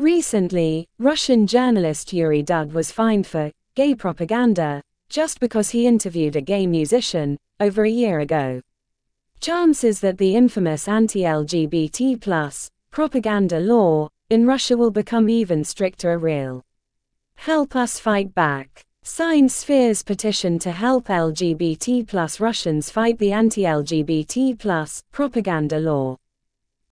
Recently, Russian journalist Yuri Dud was fined for gay propaganda just because he interviewed a gay musician over a year ago. Chances that the infamous anti-LGBT plus propaganda law in Russia will become even stricter are real. Help us fight back. Sign Sphere's petition to help LGBT plus Russians fight the anti-LGBT plus propaganda law.